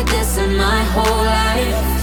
this in my whole life.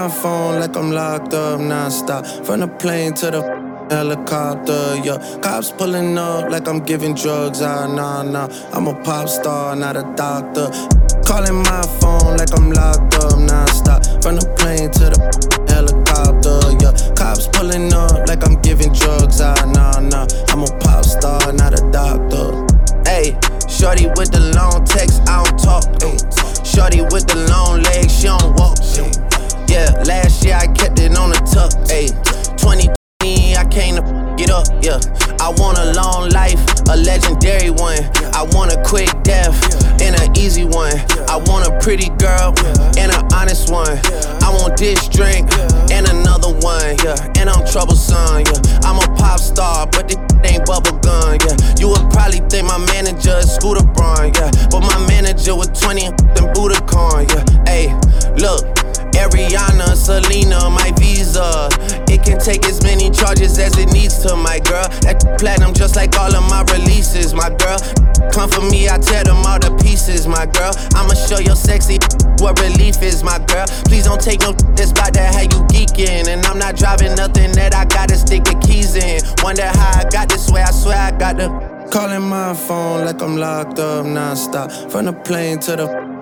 My phone like I'm locked up nonstop. From the plane to the helicopter, yeah. Cops pulling up like I'm giving drugs. Ah, nah, nah. I'm a pop star, not a doctor. Calling my phone like I'm locked up nonstop. From the plane to the helicopter, yeah. Cops pulling up like I'm giving drugs. Ah, nah, nah. I'm a pop star, not a doctor. Hey, shorty with the long text, I don't talk. Ay. Shorty with the long legs, she don't walk. ay. Yeah, last year I kept it on the tuck. Ayy, 2020 I came to get up. Yeah, I want a long life, a legendary one. I want a quick death and an easy one. I want a pretty girl and an honest one. I want this drink and another one. Yeah, and I'm troublesome. Yeah, I'm a pop star, but this ain't bubble gum. Yeah, you would probably think my manager is Scooter Braun. Yeah, but my manager was 20 and Budokan. Yeah. Selena, my visa. It can take as many charges as it needs to, my girl. That platinum just like all of my releases, my girl. Come for me, I tear them all to pieces, my girl. I'ma show your sexy what relief is, my girl. Please don't take no that's about that how you geeking. And I'm not driving nothing that I gotta stick the keys in. Wonder how I got this way, I swear I got the. Calling my phone like I'm locked up nonstop. From the plane to the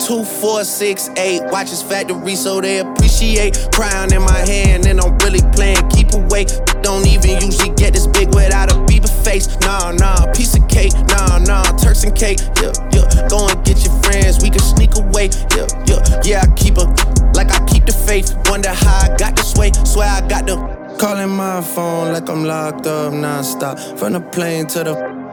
two, four, six, eight. Watch his factory so they appreciate. Crown in my hand and I'm really playing. Keep away. Don't even usually get this big without a Bieber face. Nah, nah, piece of cake. Nah, nah, Turks and cake. Yeah, yeah. Go and get your friends. We can sneak away. Yeah, yeah. Yeah, I keep a like I keep the faith. Wonder how I got this way. Swear I got the. Calling my phone like I'm locked up nonstop. From the plane to the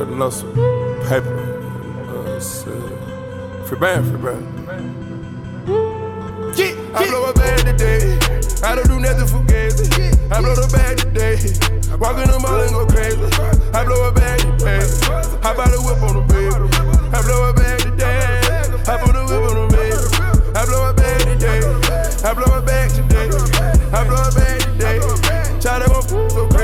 Got enough some paper. Uh, free band, free band. Yeah, yeah. I blow a bag today. I don't do nothing for gazy. I blow the bag today. Walk in the mall and go crazy. I blow a bag today. I buy the whip on the baby. I blow a bag today. I put the whip on the baby. I blow a bag today. I blow a bag today. I blow a bag today. Try to go so crazy.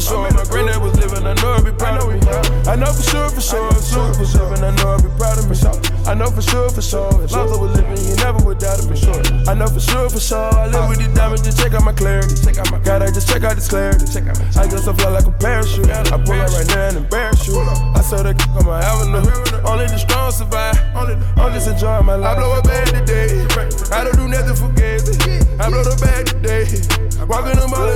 For sure. My granddad was living. I know I'd be proud of me. I know for sure, for sure. Sure, for sure. And I know I'd be proud of me. I know for sure, for sure. If Lonzo was living, he never would doubt me. Sure. I know for sure, for sure. I live with these diamonds, just check out my clarity. God, I just check out this clarity. I guess I fly like a parachute. I pull out right now and embarrass you. I saw that on my avenue. Only the strong survive. I'm just enjoying my life. I blow a bag today. I don't do nothing for gazy. I blow the bag today. Walk in the mall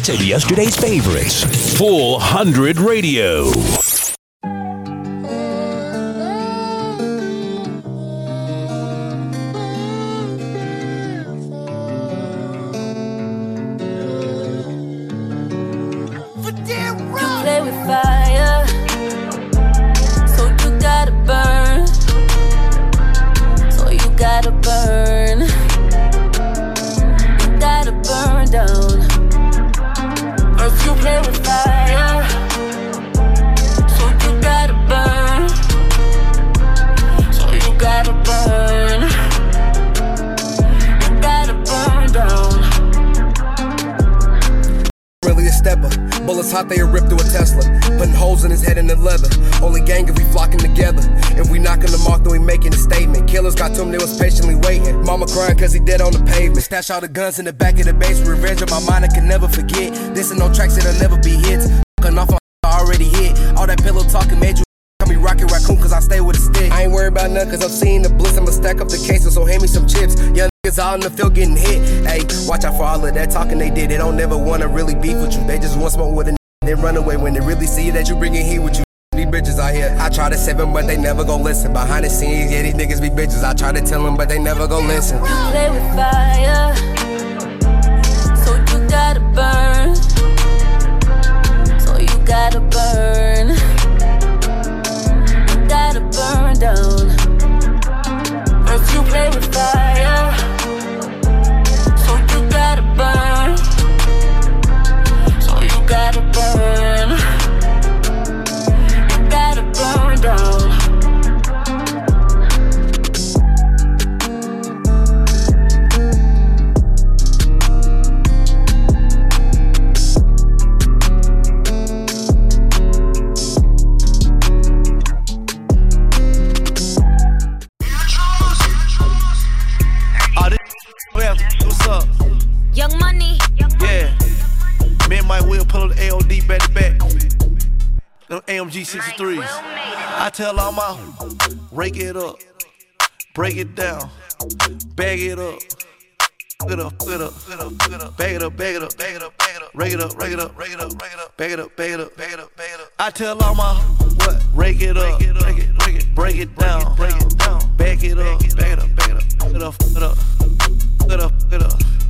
hits yesterday's favorites. Full 100 Radio. Stash all the guns in the back of the base. Revenge on my mind, I can never forget. This ain't no tracks that'll never be hits. Fucking off on already hit. All that pillow talking made you me Rocket Raccoon cause I stay with a stick. I ain't worried about nothing cause I'm seeing the bliss. I'ma stack up the cases, so hand me some chips. Young niggas out in the field getting hit. Hey, watch out for all of that talking they did. They don't never wanna really beef with you. They just want smoke with a then run away when they really see that you bringing heat with you. These bitches out here, I try to save them, but they never gon' listen. Behind the scenes, yeah, these niggas be bitches. I try to tell them, but they never gon' listen. Play with fire, so you gotta burn. So you gotta burn. You gotta burn down. First you play with fire, I tell all my rake it up, break it down, bag it up. Up, get up, up, get up, bag it up, bag it up, bag it up, bag it up, rake it up, rake it up, rake it up, rake it up, bag it up, bag it up, bag it up, bag it up. I tell all my what? Rake it up, break it, break it, break it down, break it down, bag it up, bag it up, bag it up, get up, get up, get up, get up.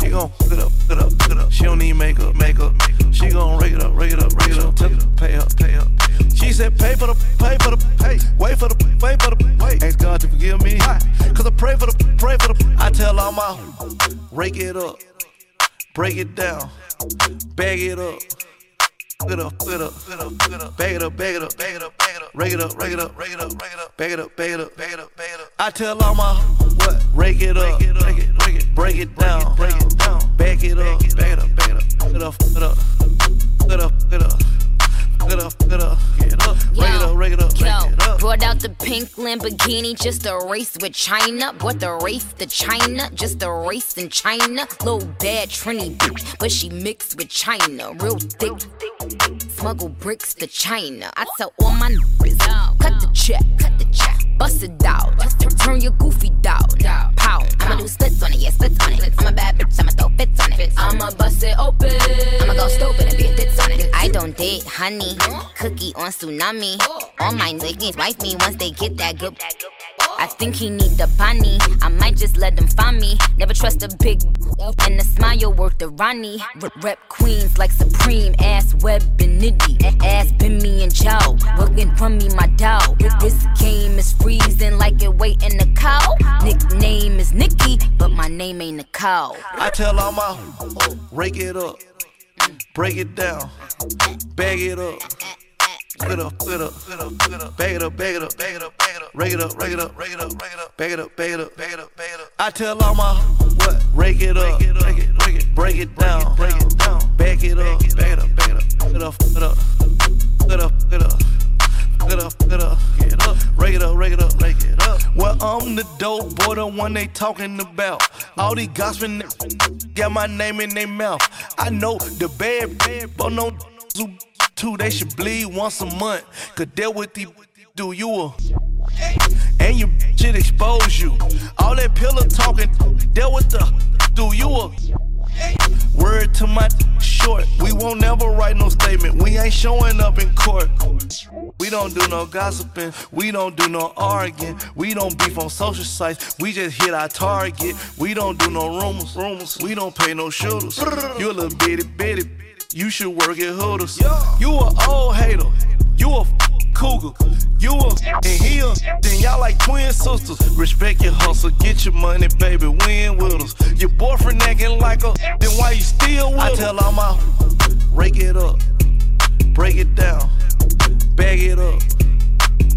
She gon' get up, get up, get up. She don't need makeup, makeup. She gon' rake it up, rake it up, rake it up. Tell her, pay up, pay up. She said, pay for the, pay for the, pay. Wait for the, wait for the, wait. Ask God to forgive me. Cause I pray for the, pray for the. I tell all my, rake it up, break it down, bag it up. Get up, get up, get up, get up, bag it up, bag it up, bag it up, bag it up, rake it up, rake it up, rake it up, rake it up, bag it up, bag it up, bag it up, bag it up. I tell all my what? Rake it up, break it, break it, break it down, break it down, bag it up, bag it up, bag it up, get up, get up, get up, get up. Get up, get up, get it up, rake it up, rake it up, rake it up. Brought out the pink Lamborghini just a race with China. Bought the race to China, just a race in China. Little bad Trini bitch, but she mixed with China. Real thick, smuggle bricks to China. I tell all my niggas, cut the check, cut the check, bust it out, turn your goofy down, pow. I'ma do splits on it, yeah, splits on it. I'm a bad bitch, I'ma throw fits on it. I'ma bust it open, I'ma go stupid and be a tits on it. I don't date honey, cookie on tsunami. All my niggas wife me once they get that good. I think he need a bunny. I might just let him find me. Never trust a big and a smile worth the Ronnie. Rep, queens like Supreme, ass web and nitty. Ass me and Joe. Working from me, my dog. This game is freezing like it waiting a cow. Nickname is Nikki, but my name ain't a cow. I tell all my rake it up, break it down, bag it up. Up, bag it up, bag it up, bag it up, bag it up, rake it up, rake it up, rake it up, rake it up, bag it up, bag it up, bag it up, bag it up. I tell all my what? Rake it up, break it, break it, break it down, break it down, bag it up, bag it up, bag it up, get up, get up, get up, get up. Get up, get up, get up, rake it up, rake it up, rake it up. Well, I'm the dope boy, the one they talking about. All these gossiping got my name in their mouth. I know the bad, bad, but no too. They should bleed once a month. Could deal with the do you a and you shit expose you. All that pillow talking, deal with the do you a Word to my short, we won't never write no statement. We ain't showing up in court. We don't do no gossiping, we don't do no arguing, we don't beef on social sites, we just hit our target. We don't do no rumors, rumors, we don't pay no shooters. You a little bitty bitty. You should work at Hooters. You a old hater. You a cougar. You a and he a, then y'all like twin sisters. Respect your hustle, get your money, baby, win with us. Your boyfriend acting like a, then why you still with I tell all my, rake it up, break it down, bag it up.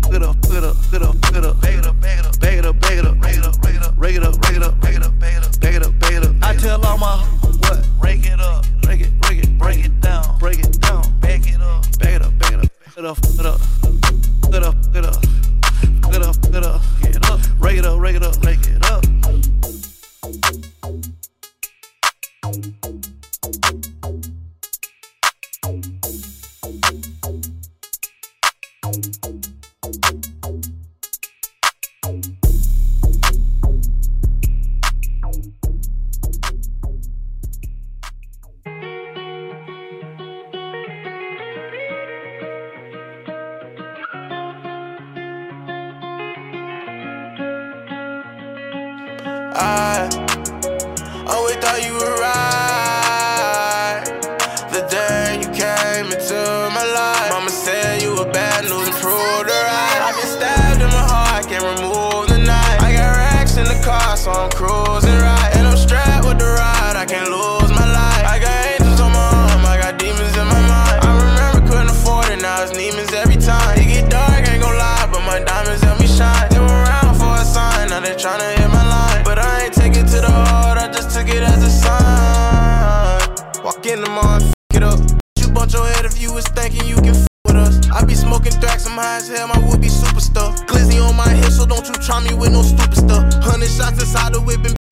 Put it up, put it up, put it up, put it up, bag it up, bag it up, bag it up, bag it up, bag it up, bag it up, rake it up, rake it up, bag it up, bag it up, bag it up, bag it up. I tell all my what? Rake it up, rake it, rake it, break it down, break it down, bag it up, bag it up, bag it up, put it up, put it up, high as hell, my would be super stuff. Glizzy on my hip, so don't you try me with no stupid stuff. Hundred shots inside the whip and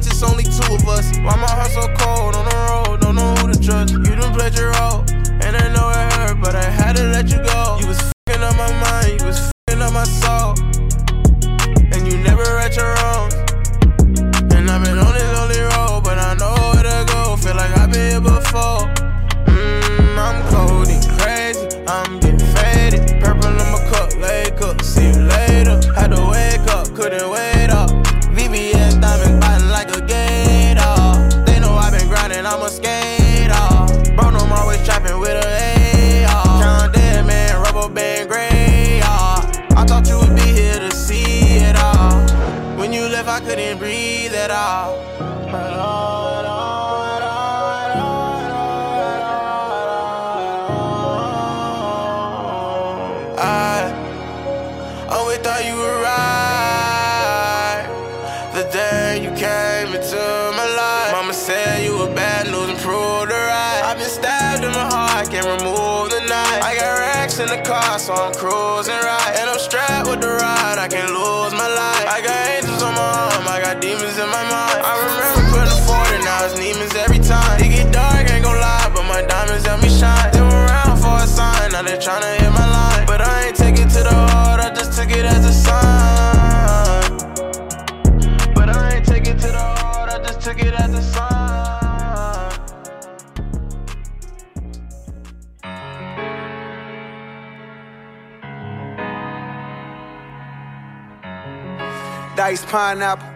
pineapple.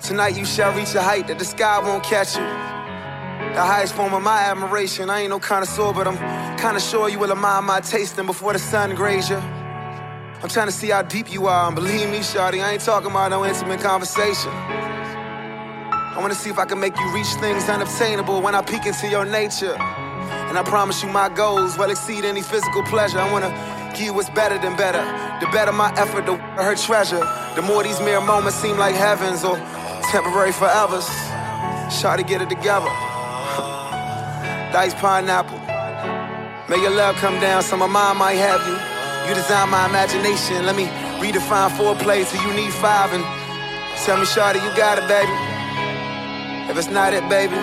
Tonight you shall reach a height that the sky won't catch you. The highest form of my admiration. I ain't no connoisseur, but I'm kinda sure you will admire my tasting before the sun graze you. I'm trying to see how deep you are, and believe me, Shawty, I ain't talking about no intimate conversation. I wanna see if I can make you reach things unobtainable when I peek into your nature. And I promise you my goals will exceed any physical pleasure. I wanna you what's better than better. The better my effort, the her treasure. The more these mere moments seem like heavens or temporary forevers. Shawty, get it together. Dice pineapple. May your love come down, so my mind might have you. You design my imagination. Let me redefine foreplay till you need five and tell me, Shawty, you got it, baby. If it's not it, baby,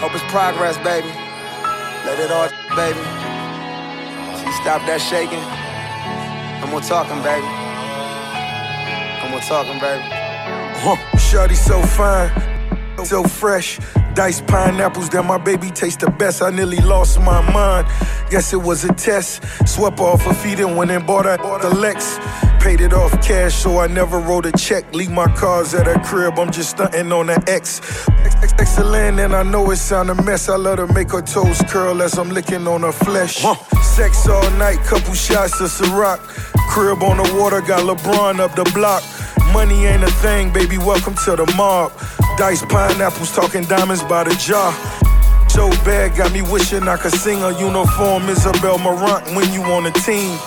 hope it's progress, baby. Let it all, baby. So you stop that shaking. I'm more talking, baby. I'm more talking, baby. Huh. Shawty so fine, so fresh. Diced pineapples that my baby taste the best. I nearly lost my mind. Guess it was a test. Swept off her feet and went and bought her the Lex. Paid it off cash, so I never wrote a check. Leave my cars at her crib, I'm just stunting on the X. Excellent, and I know it sound a mess. I let her make her toes curl as I'm licking on her flesh. Sex all night, couple shots of Ciroc. Crib on the water, got LeBron up the block. Money ain't a thing, baby, welcome to the mob. Diced pineapples, talking diamonds by the jar. So bad, got me wishing I could sing a uniform Isabel Marant when you on a team.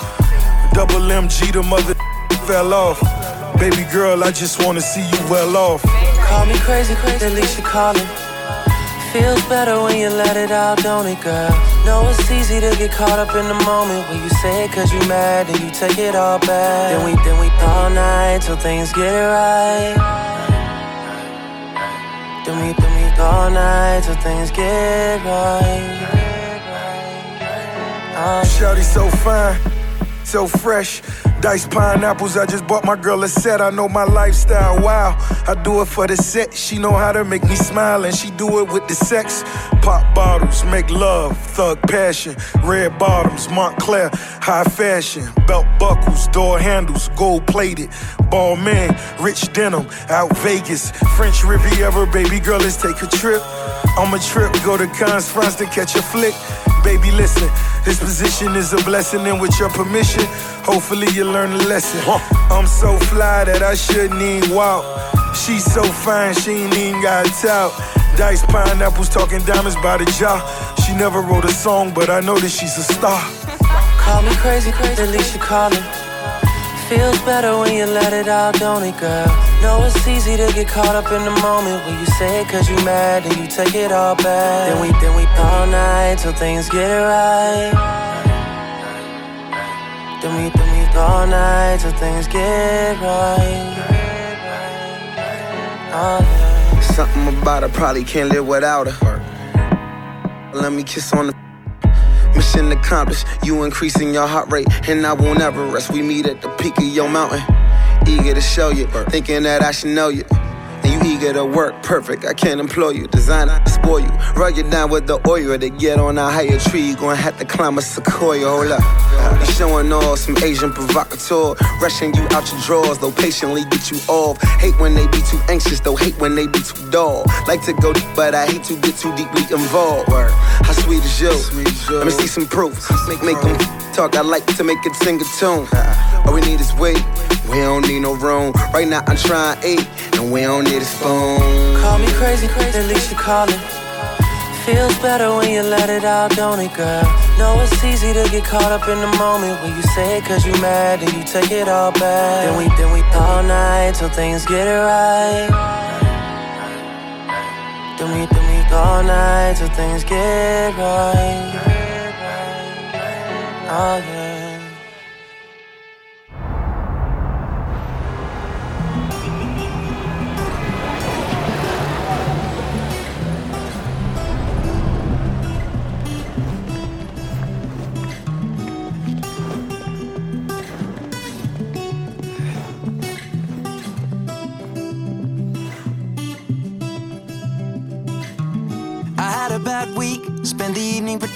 Double MG, the mother fell off. Baby girl, I just wanna see you well off. Call me crazy, crazy, at least you call me. Feels better when you let it out, don't it, girl? Know it's easy to get caught up in the moment when you say it cause you mad and you take it all back. Then we, then we all night till things get it right. Then we, then we all night till things get right. Uh, so fine, so fresh. Diced pineapples, I just bought my girl a set. I know my lifestyle, wow. I do it for the set. She know how to make me smile, and she do it with the sex. Pop bottles, make love, thug passion. Red bottoms, Moncler, high fashion. Belt buckles, door handles, gold plated. Balmain, rich denim, out Vegas. French Riviera, baby girl, let's take a trip. On a trip, go to Cannes, France to catch a flick. Baby, listen, this position is a blessing, and with your permission, hopefully you learn a lesson. I'm so fly that I shouldn't even walk. She's so fine, she ain't even got tout. Diced pineapples, talking diamonds by the jar. She never wrote a song, but I know that she's a star. Call me crazy, crazy, at least you call it. Feels better when you let it out, don't it, girl? Know it's easy to get caught up in the moment when you say it cause you mad and you take it all back. Then we, then we all night till things get right. Then we, then we all night till things get right. Oh, yeah. Something about her, probably can't live without her. Let me kiss on the Mission accomplished, you increasing your heart rate, and I won't ever rest. We meet at the peak of your mountain, eager to show you, thinking that I should know you. And you eager to work perfect, I can't employ you. Designer, spoil you. Rug you down with the oil to get on a higher tree. You gonna have to climb a sequoia, hold up. You showing off some Agent Provocateur. Rushing you out your drawers, though patiently get you off. Hate when they be too anxious, though hate when they be too dull. Like to go deep, but I hate to get too deeply involved. How sweet is you? Let me see some proof. Make, make them talk, I like to make it sing a tune. All we need is weight. We don't need no room. Right now I'm trying eat, and we don't need a spoon. Call me crazy, crazy, at least you call it. Feels better when you let it out, don't it, girl? Know it's easy to get caught up in the moment when you say it cause you mad and you take it all back. Then we, then we all night till things get it right. Then we, then we all night till things get right. Oh yeah.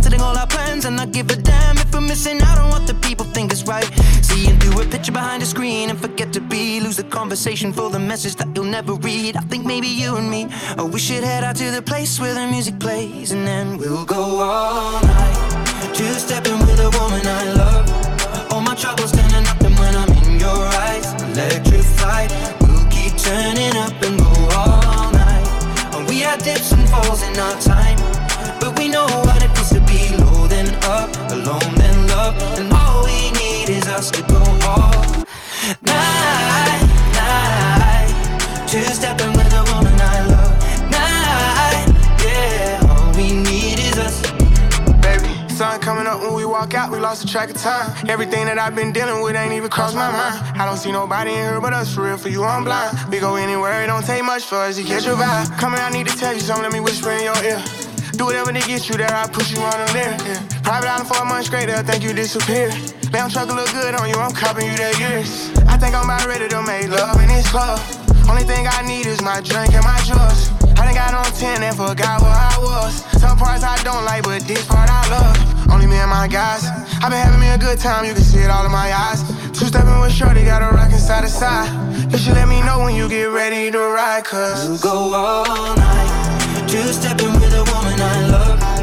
canceling all our plans and not give a damn if we're missing out on what the people think is right. Seeing through a picture behind a screen and forget to be. Lose the conversation for the message that you'll never read. I think maybe you and me, oh, we should head out to the place where the music plays and then we'll go all night. Two stepping with a woman I love. All my troubles turning up, and when I'm in your eyes, electrified. We'll keep turning up and go all night. We had dips and falls in our time, us to go all night, night. Two stepping with a woman I love, night, yeah. All we need is us. Baby, sun coming up when we walk out, we lost the track of time. Everything that I've been dealing with ain't even crossed my mind. I don't see nobody in here but us, for real, for you, I'm blind. We go anywhere, it don't take much for us to catch your vibe. Here, I need to tell you something, let me whisper in your ear. Do whatever to get you there, I push you on a lyric. Yeah. Private island for a month straight, they'll think you disappeared. Lamb truck look good on you, I'm copping you that years. I think I'm about ready to make love in this club. Only thing I need is my drink and my drugs. I done got on 10 and forgot where I was. Some parts I don't like, but this part I love. Only me and my guys. i been having me a good time, you can see it all in my eyes. Two stepping with Shorty, got a rockin' side to side. You should let me know when you get ready to ride, cause. You go all night. Two stepping with a woman I love.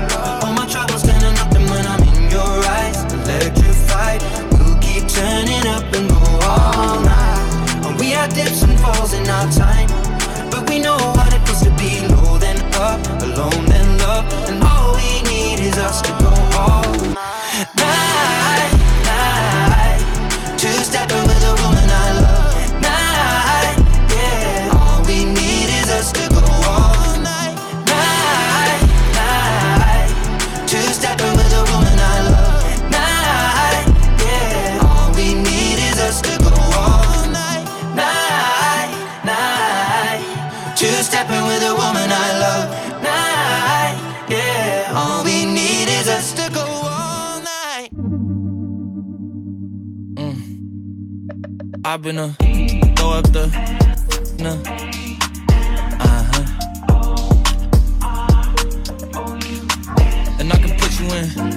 Falls in our time, but we know what it feels to be low then up, alone then love, and all we need is us to go all I've been a throw up the no. Uh huh. And I can put you in.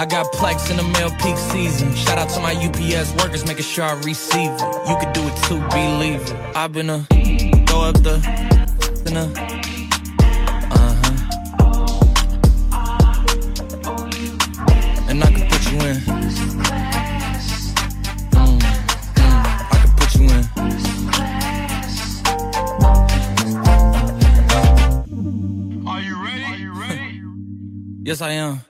Uh, I got plex in the mail peak season. Shout out to my UPS workers, making sure I receive it. You could do it too, believe it. I've been a throw up the, then a, uh-huh. And I can put you in. Mm, mm, I can put you in. Are you ready? Yes, I am.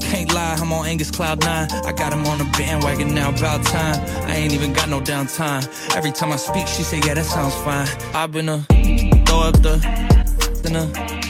Can't lie, I'm on Angus Cloud 9. I got him on the bandwagon now, about time. I ain't even got no downtime. Every time I speak, she say, yeah, that sounds fine. I've been a throw up the, then a,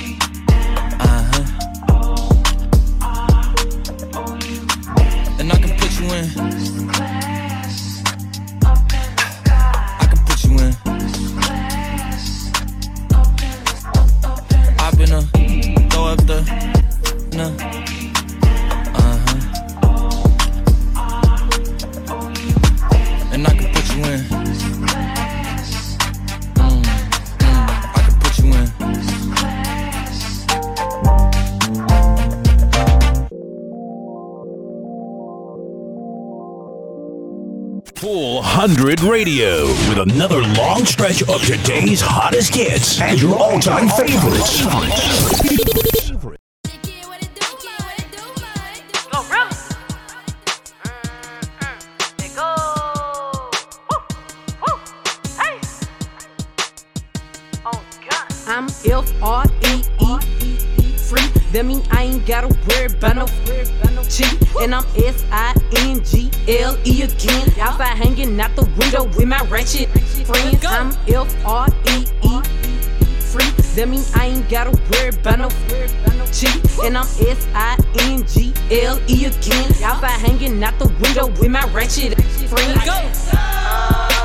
100 Radio with another long stretch of today's hottest hits and your all time favorites. I'm F R E E free. That mean I ain't gotta worry about no G. And I'm S I N G L E again. Outside hanging out the window with my ratchet friends. I'm F R E E free. That mean I ain't gotta worry about no cheat. And I'm S I N G L E again. Outside hanging out the window with my ratchet friends. Go.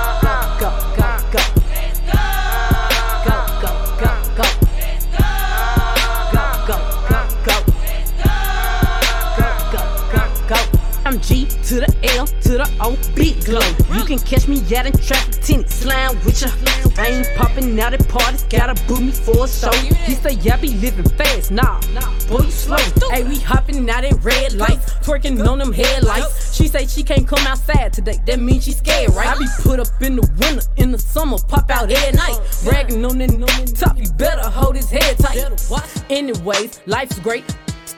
To the L to the O, big glow. You can catch me out in traffic, tinted slime with ya. I ain't popping out at parties, gotta book me for a show. He say, yeah, be living fast, nah, boy, you slow. Hey, we hopping out at red lights, twerking on them headlights. She say she can't come outside today, that means she scared, right? I be put up in the winter, in the summer, pop out at night. Bragging on that top, you better hold his head tight. Anyways, life's great,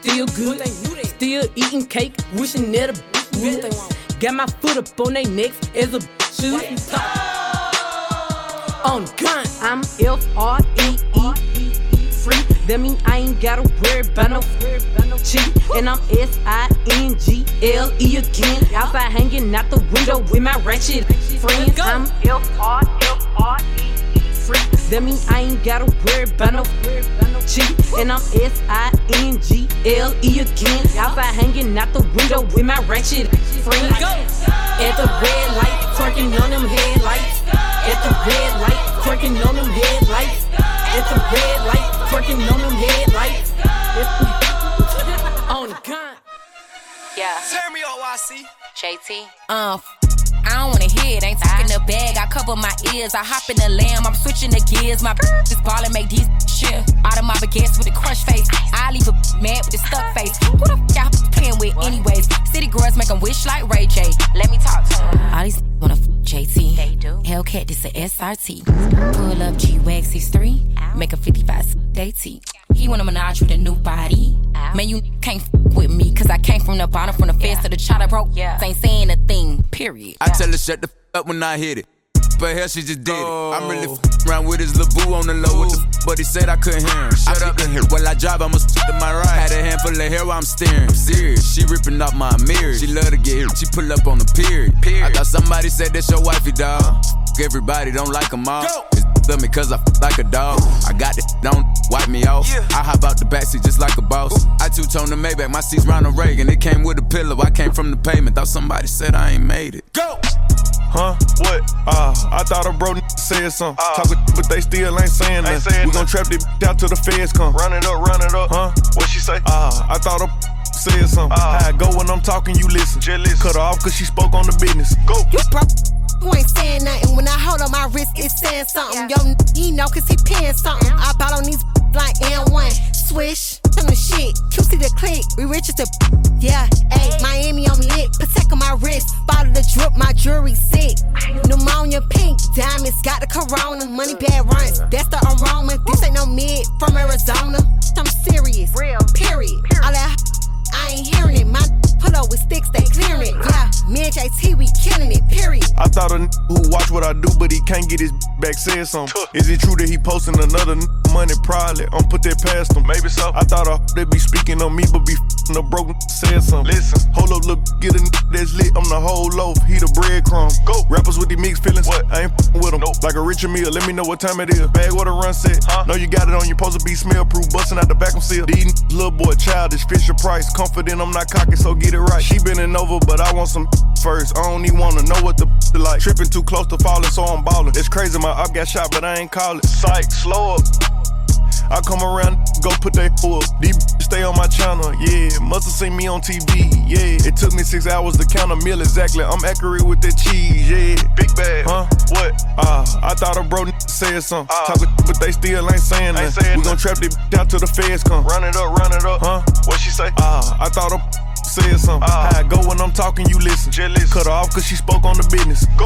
still good, still eating cake, wishing that a bitch. Got my foot up on their necks as a shooting On gun, I'm F R E E free. That mean I ain't gotta worry about no cheat. And I'm S I N G L E again. Outside hanging out the window with my ratchet friends. I'm F R F R E free. That mean I ain't gotta worry about no cheat. And I'm S I N G L E again. Outside hanging out the window with my ratchet friends. At the red light, twerking on them headlights. At the red light, twerking on them headlights. At the red light, twerking on them headlights. on the gun. Yeah. Turn me up, YC. JT. Uh, I don't wanna hear it. Ain't talking the bag, I cover my ears. I hop in the lamb, I'm switching the gears. My just ball and make these shit. Out of my baguettes with a crush face. I leave a mad with a stuck face. Who the f y'all playing with, anyways? City girls make them wish like Ray J. Let me talk to them. All these wanna f JT. They do. Hellcat, this a SRT. Pull up G Wax 3 make a 55 day T. He wanna menage with a new body. Man, you can't f with me, cause I came from the bottom, from the fence to the chopper broke. Yeah. Ain't saying a thing, period. I tell her shut the f up when I hit it. But hell, she just did it. I'm really oh. f around with his little boo on the low with the f- but he said I couldn't hear him. Shut I up and hear. While I drive, I'ma to my right. Had a handful of hair while I'm steering. I'm serious. She ripping off my mirror. She love to get hit. She pull up on the period. period. I thought somebody said that's your wifey, dog. Everybody don't like them all. It's love me cause I f- like a dog. I got it, don't wipe me off. I hop out the backseat just like a boss. I two tone the Maybach, my seat's Ronald Reagan. It came with a pillow, I came from the pavement. Thought somebody said I ain't made it. Go! Huh? What? Uh, I thought a bro said something. Uh, Talking, but they still ain't saying nothing. We gon' trap this out till the feds come. Run it up, run it up. Huh? What she say? Uh, I thought a said something. Uh, How I go when I'm talking, you listen. Jealous. Cut her off cause she spoke on the business. Go. You broke. You ain't saying nothing. When I hold on my wrist, it's saying something. Yo, he know cause he paying something. I bought on these like N1. Swish. On the shit. QC the click. We rich as the. Yeah. Ayy. Miami, I'm lit. Protect on my wrist. Bottle the drip. My jewelry sick. Pneumonia pink. Diamonds. Got the corona. Money bad runs. That's the aroma. This ain't no mid from Arizona. I'm serious. Real. Period. All that. I ain't hearing it. My pull up with sticks, they clearing it. Yeah, me and JT, we killing it, period. I thought a n- who watch what I do, but he can't get his back said something. Is it true that he posting another n- money? Probably. I'm put that past him. Maybe so. I thought a they be speaking on me, but be f***ing a broke n- said something. Listen, hold up, look, get a n- that's lit. I'm the whole loaf, he the breadcrumb. Go. Rappers with the mixed feelings. What? I ain't f***ing with them. Nope. Like a Richard Mille, let me know what time it is. Bag what a run set. Huh? Know you got it on, you supposed to be smell proof. Busting out the back, I'm seal. These n- little boy childish, Fisher Price. Confident, I'm not cocky, so get it right. She bending over, but I want some first. I don't even wanna know what the like. Tripping too close to falling, so I'm ballin'. It's crazy, my up got shot, but I ain't call it. Psych, slow up. I come around, go put that up. These stay on my channel, yeah. Must have seen me on TV, yeah. It took me six hours to count a meal exactly. I'm accurate with that cheese, yeah. Big bag, huh? What? Ah, uh, I thought a bro said something. Uh, Talking, but they still ain't saying nothing. We gon' trap this down till the feds come. Run it up, run it up, huh? What she say? Ah, uh, I thought a said something. Uh, How I go when I'm talking, you listen. Jealous. Cut her off cause she spoke on the business. Go.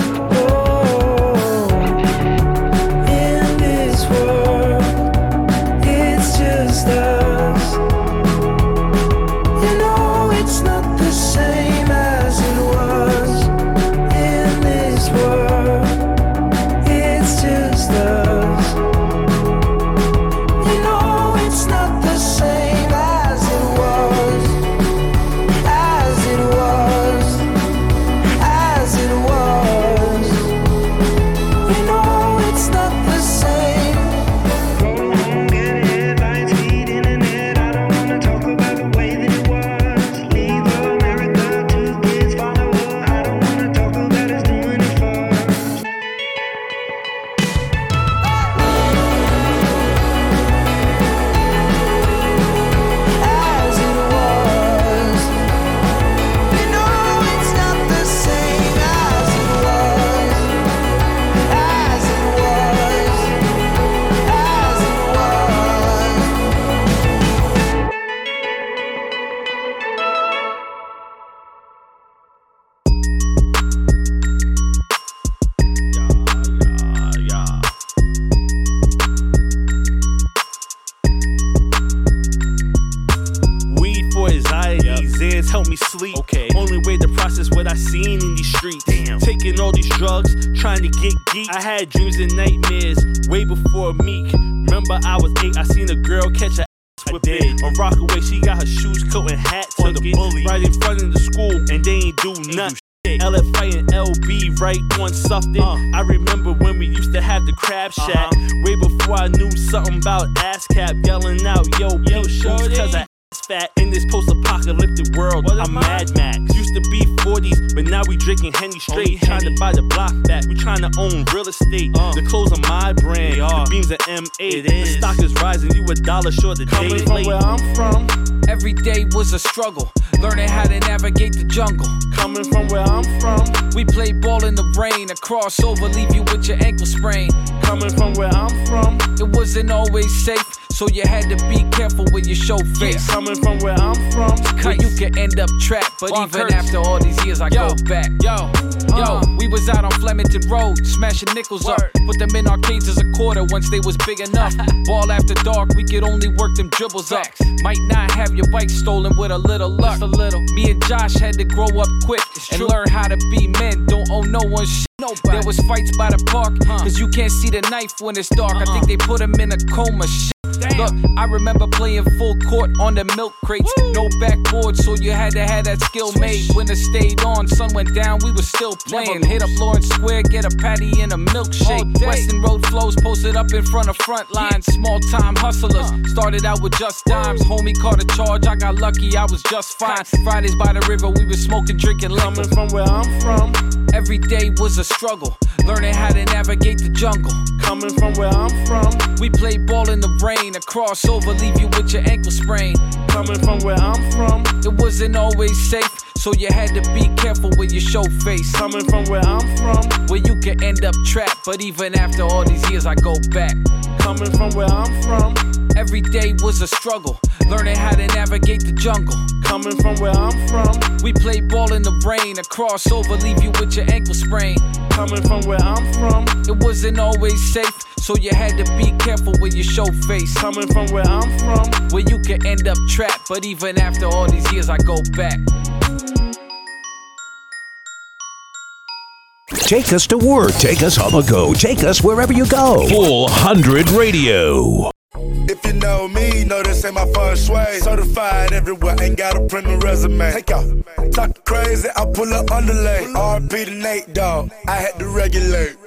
Something about ass cap, yelling out, yo, yo, cause I fat in this post-apocalyptic world. I'm Mad Max. Used to be 40s, but now we drinking Henny straight. Trying to buy the block back. We trying to own real estate. Uh, the clothes are my brand. The beams are M8. It is. The stock is rising. You a dollar short the Coming day from late. where I'm from. Every day was a struggle. Learning how to navigate the jungle. Coming from where I'm from. We play ball in the rain. A crossover leave you with your ankle sprain. Coming from where I'm from. It wasn't always safe. So you had to be careful when you show face. Yeah, coming from where I'm from, Cause you can end up trapped. But even curse. after all these years, I yo, go back. Yo, yo, uh. we was out on Flemington Road, smashing nickels Word. up. Put them in arcades as a quarter once they was big enough. Ball after dark, we could only work them dribbles Facts. up. Might not have your bike stolen with a little luck. Just a little. Me and Josh had to grow up quick it's and true. learn how to be men. Don't owe no one shit. Nobody. There was fights by the park, cause you can't see the knife when it's dark. Uh-uh. I think they put him in a coma. Shit. Damn. Look, I remember playing full court on the milk crates. Woo. No backboard, so you had to have that skill made. When it stayed on, sun went down, we were still playing. Hit up Lawrence Square, get a patty and a milkshake. Western Road flows posted up in front of front lines. Small time hustlers. Started out with just dimes. Homie caught a charge, I got lucky, I was just fine. Fridays by the river, we were smoking, drinking, coming from where I'm from. Every day was a struggle. Learning how to navigate the jungle. Coming from where I'm from. We play ball in the rain. A crossover leave you with your ankle sprain. Coming from where I'm from. It wasn't always safe. So you had to be careful with your show face. Coming from where I'm from. Where you can end up trapped. But even after all these years, I go back. Coming from where I'm from. Every day was a struggle. Learning how to navigate the jungle. Coming from where I'm from. We play ball in the rain. A crossover leave you with your ankle sprain. Coming from where I'm from. It wasn't always safe. So you had to be careful when you show face. Coming from where I'm from. Where you can end up trapped. But even after all these years, I go back. Take us to work. Take us on the go. Take us wherever you go. Full 100 Radio. If you know me, know this ain't my first way. Certified everywhere, ain't got a print a resume. Take out, talk crazy, I pull up underlay. RP to Nate, dog. I had to regulate.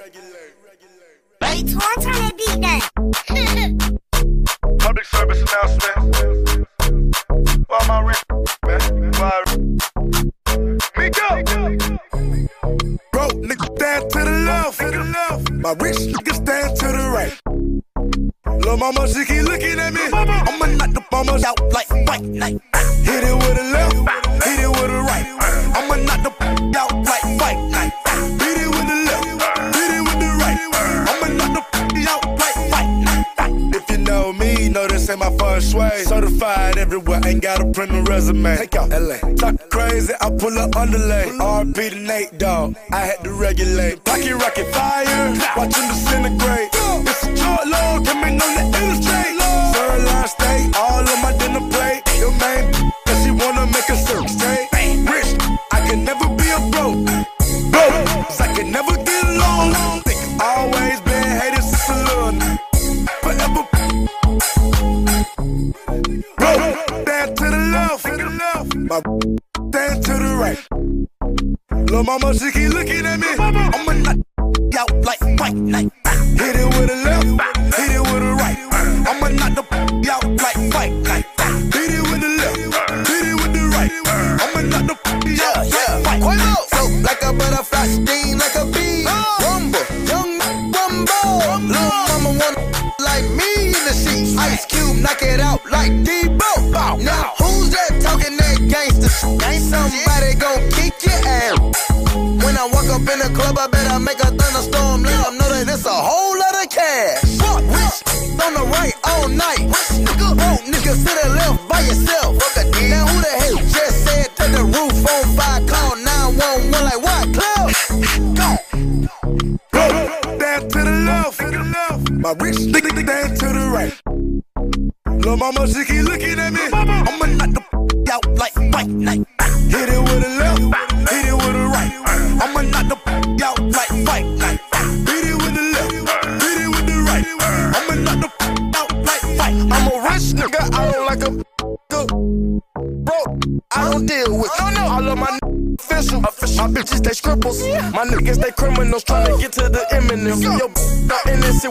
Wait, one time beat that. Public service announcement. Why my rent, man? Why? Me go. To the left. My rich nigga stand to the right. Lil' mama, she keep looking at me. I'ma knock the bombers out like white night. Hit it with a left, ain't my first way. Certified everywhere, ain't got a print a resume. Take out LA. Talk crazy, I pull up underlay. RP to Nate, dog. I had to regulate. Pocket rocket fire, watch disintegrate. It's a short load, coming on the illustrate. Sirloin steak, all on my dinner plate. Your main, cause she wanna make a circle My stand to the right. Lil' mama, she keep looking at me. I'ma knock you out like white night. Hit it with a left, hit it with a right. I'ma knock the out like white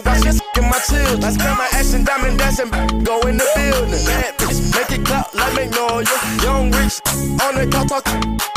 pussy, watch this in my children. I spend my ass in diamond dancing, go in the building. Bad bitch, make it clap like magnolia. Young rich, on the talk talk.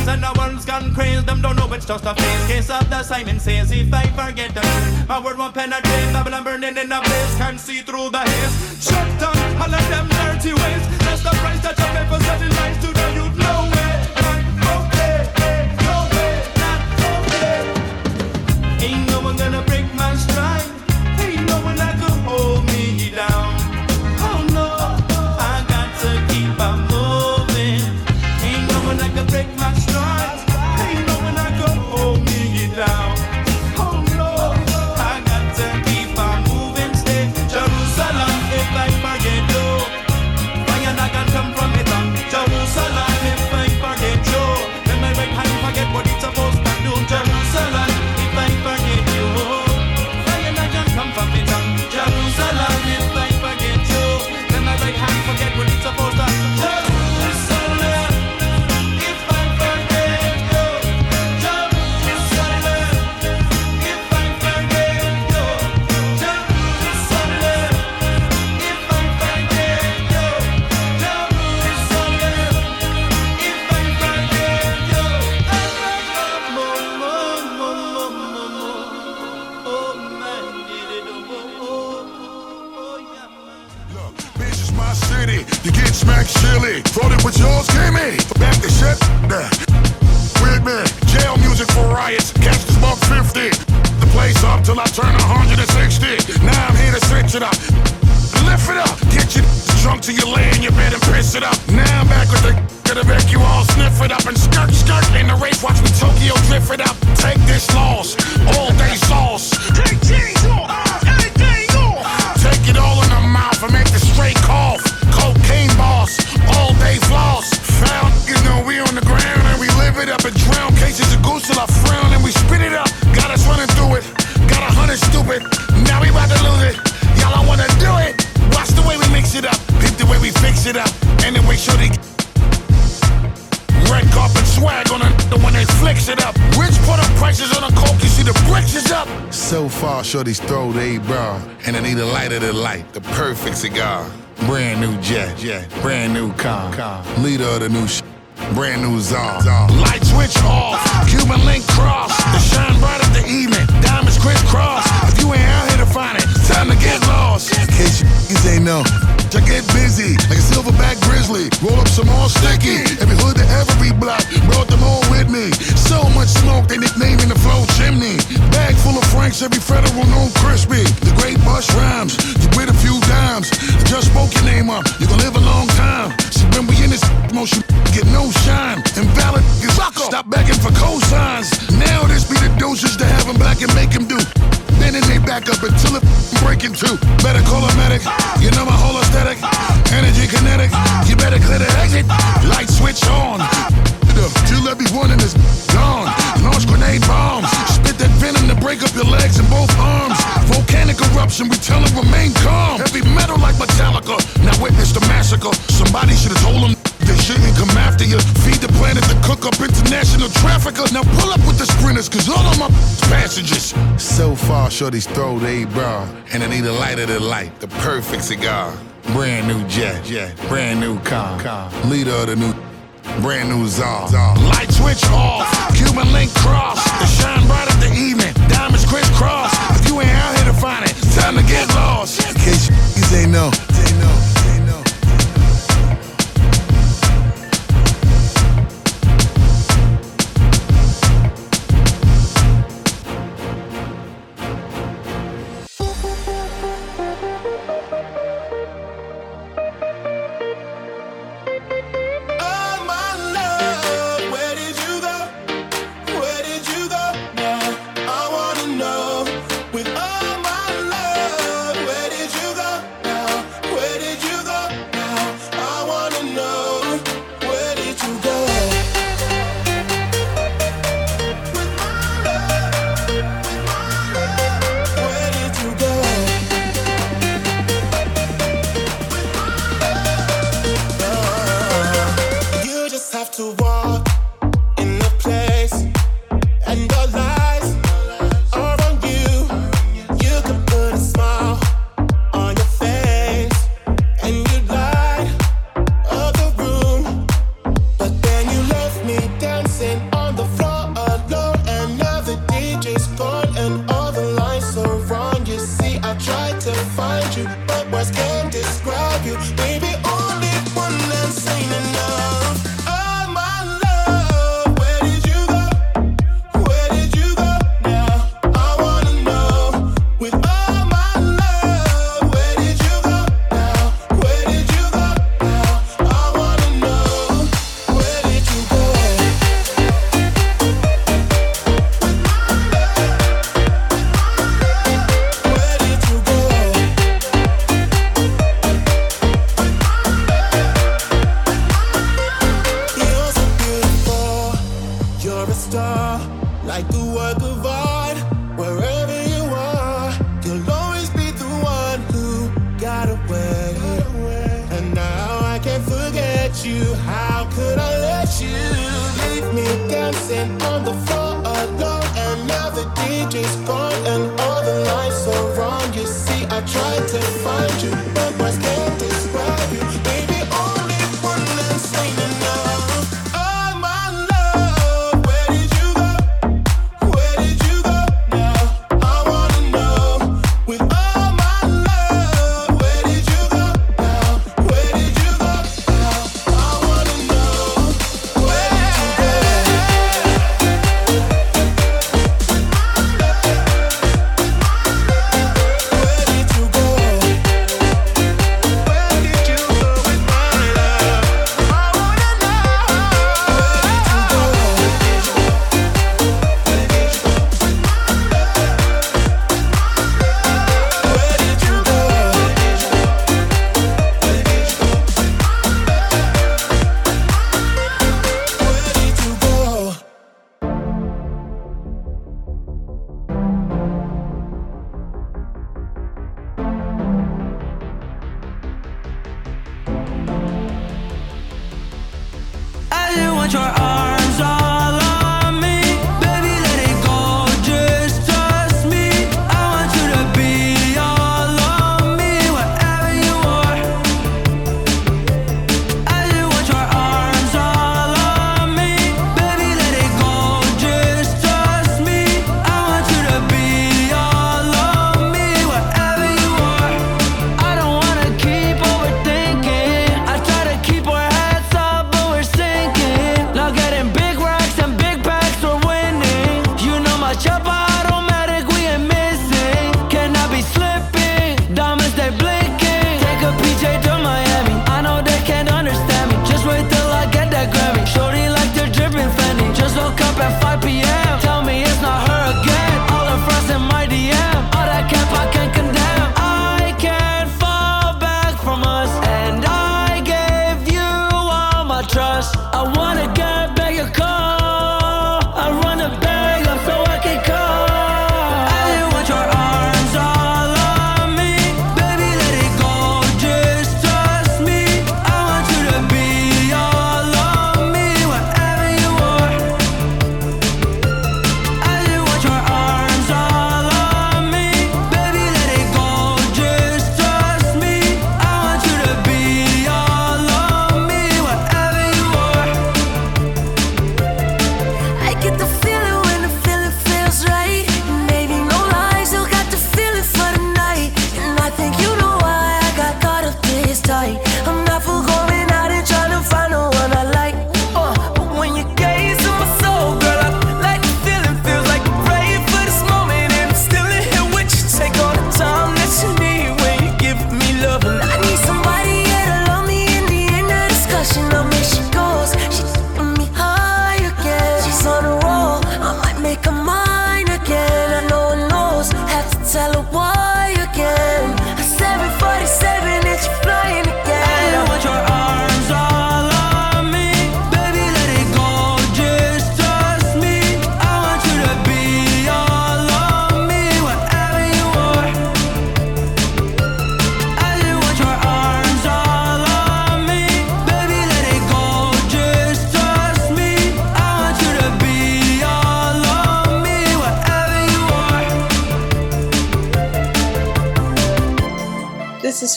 eyes and the world's gone crazy. Them don't know it's just a phase. Case of the Simon says, if I forget them, my word won't penetrate. Babylon burning in a blaze, can't see through the haze. Shut down all of them dirty ways. That's the price that you pay for certain lies to the youth. No way. take this loss. Shorty's throat, they broad. And I need a light of the light, the perfect cigar. Brand new jet, jet. brand new car. car. Leader of the new sh- brand new zone. Light switch off, Cuban link cross. The shine bright of the evening, diamonds crisscross. If you ain't out here to find it, time to get lost you say no. know. I get busy like a silverback grizzly. Roll up some all sticky. Every hood to every block. Brought them all with me. So much smoke, they nicknaming the flow chimney. Bag full of Franks, every federal known crispy. The great bush rhymes. You with a few dimes. I just spoke your name up. You gon' live a long time. See, when we in this motion, get no shine. Invalid, you suck Stop begging for cosigns. Now this be the dosage to have them black and make them back up until it breaking two. Better call a medic. You know my whole aesthetic. Energy kinetic. You better clear the exit. Light switch on. You let me one in this gone. Launch grenade bombs. Spit that venom to break up your legs and both arms. Volcanic eruption, we tell it remain calm. Heavy metal like Metallica. Now witness the massacre. Somebody should have told them they shouldn't come after you. Feed Fuck up international trafficker. Now pull up with the sprinters, cause all of my passengers. So far, shorty's throw they bra. And I need a light of the light, the perfect cigar. Brand new jet, jet. brand new car. car. Leader of the new. Brand new czar. Light switch off, Cuban link cross. The shine bright at the evening, diamonds crisscross. If you ain't out here to find it, time to get lost. In case you ain't know.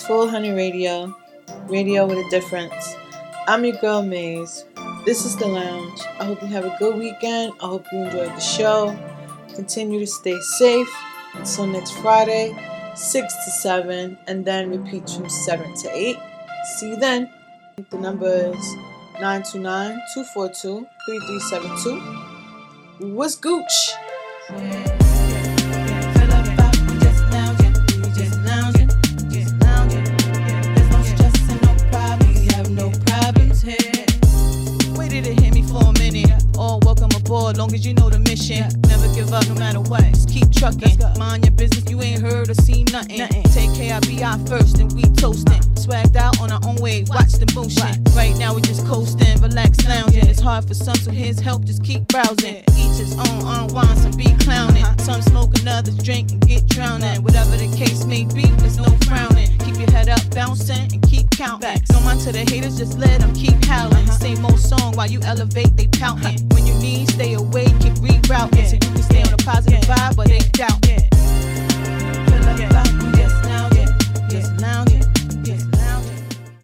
Full Honey Radio, radio with a difference. I'm your girl Maze. This is the lounge. I hope you have a good weekend. I hope you enjoyed the show. Continue to stay safe. Until next Friday, 6 to 7, and then repeat from 7 to 8. See you then. The number is 929 242 3372. What's Gooch? All welcome aboard, long as you know the mission. Never give up no matter what. Just keep trucking. Mind your business, you ain't heard or seen nothing. nothing. Take KIBI first, and we toasting. Swagged out on our own way, watch the motion. Right now we just coasting, relax, lounging. It's hard for some, so here's help, just keep browsing. Each his own, unwind, some be clowning. Some smoke, another drink, and get drowning. Whatever the case may be, there's no frowning. Keep your head up, bouncing, and keep counting. No mind to the haters, just let them keep howling. Same old song while you elevate, they pouting. When you need, stay away, keep rerouting. So you can stay on a positive vibe, but they doubt. Yeah. Feel like yeah. just lounging, just lounging.